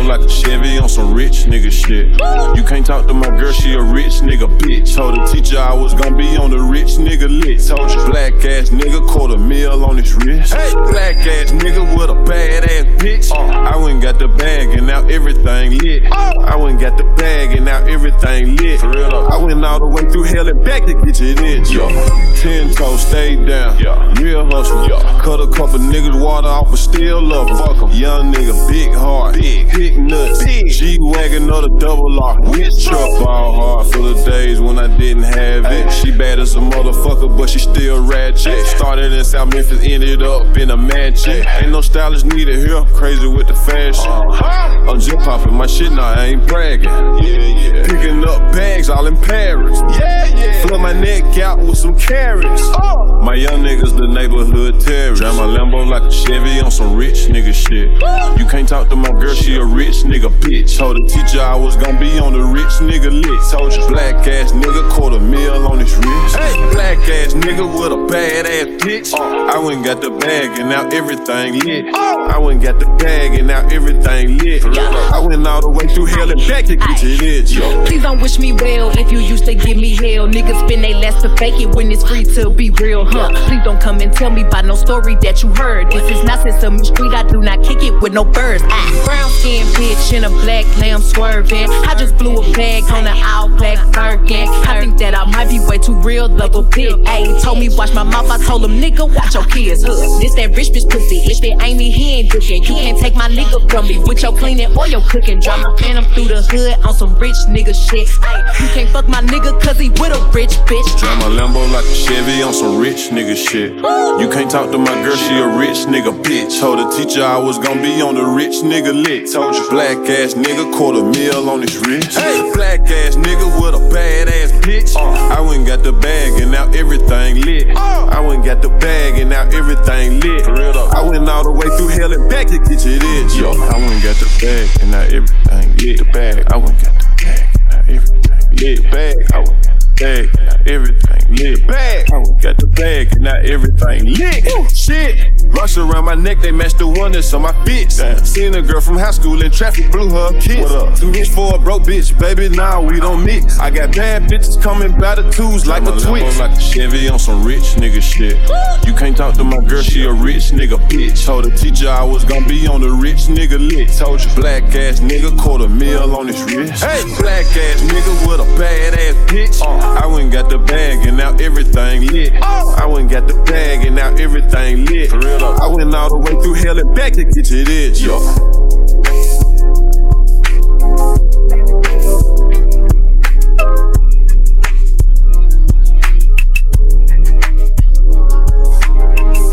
roll like a Chevy on some rich nigga shit. You can't talk to my girl, she a rich nigga bitch. Told the teacher I was gonna be on the rich nigga list. Told you black ass nigga caught a meal on his wrist. Hey, ass nigga with a bad ass bitch. Oh. I went got the bag and now everything lit. Oh. I went got the bag and now everything lit. For real though. I went all the way through hell and back to get you this. Yo, ten toes stayed down. Yeah, real hustle. Yeah, cut a couple niggas water off, but still love 'em. Fuck 'em. Young nigga, big heart, big, big nuts, G wagon or the double R. Which truck all hard for the days when I didn't have it. She bad as a motherfucker, but she still ratchet. Started in South Memphis, ended up in a mansion. Ain't no stylist needed here. I'm Crazy with the fashion. I'm just popping my shit now, I ain't bragging. Picking up bags all in Paris. Yeah, yeah. Flip my neck out with some carats. My young niggas, the neighborhood terrorists. Drive my Lambo like a Chevy on some rich nigga shit. You can't talk to my girl, she a rich nigga bitch. Told the teacher I was gonna be on the rich nigga list. Told you black ass nigga quarter meal on his wrist. Black ass nigga with a bad ass bitch. I went got the bag and now everything lit. I went got the bag and now everything lit. I went all the way through hell and back to get to this. Yo. Please don't wish me well if you used to give me hell. Niggas spend they last to fake it when it's free to be real, huh? Please don't come and tell me by no story that you heard. This is not Sesame Street, I do not kick it with no birds. Ah. Brown skin bitch in a black lamb swerving. I just blew a bag on an all black Birkin. I think that I might be way too real, double pit. Ayy, told me watch my mouth, I told him nigga watch your kids. Huh. This that rich bitch pussy, if it ain't me, he ain't dookin'. You can't take my nigga from me with your cleaning or your cooking. Drive my phantom through the hood on some rich nigga shit. Ayy, you can't fuck my nigga cause he with a rich bitch. Drive my Lambo like a Chevy on some rich nigga shit. You can't talk to my girl, she a rich nigga bitch. Told the teacher I was gonna be on the rich nigga lit. Told you black ass nigga quarter meal on his wrist. Black ass nigga with a got the bag and now everything lit. Uh. I went got the bag and now everything lit. Real. I went all the way through hell and back to get you this. Yo, I went got the bag and now everything lit. The bag, I went got the bag and now everything lit. Bag, I went got the bag and now everything lit. Bag, I went got the bag and now everything lit. Shit, rush around my neck, they match the one that's on my fits. Seen a girl from high school in traffic, blew her a kiss. Too rich for a broke bitch, baby. Now we don't mix. I got bad bitches coming by the twos like a twitch. Like a Chevy on some rich nigga shit. You can't talk to my girl, she a rich nigga bitch. Told the teacher I was gonna be on the rich nigga list. Told you black ass nigga quarter meal on his wrist. Hey, black ass nigga with a bad ass bitch. Uh. I went got the bag and now everything lit. Oh! I went got the bag and now everything lit. For real. I went all the way through hell and back to get you this. Yo.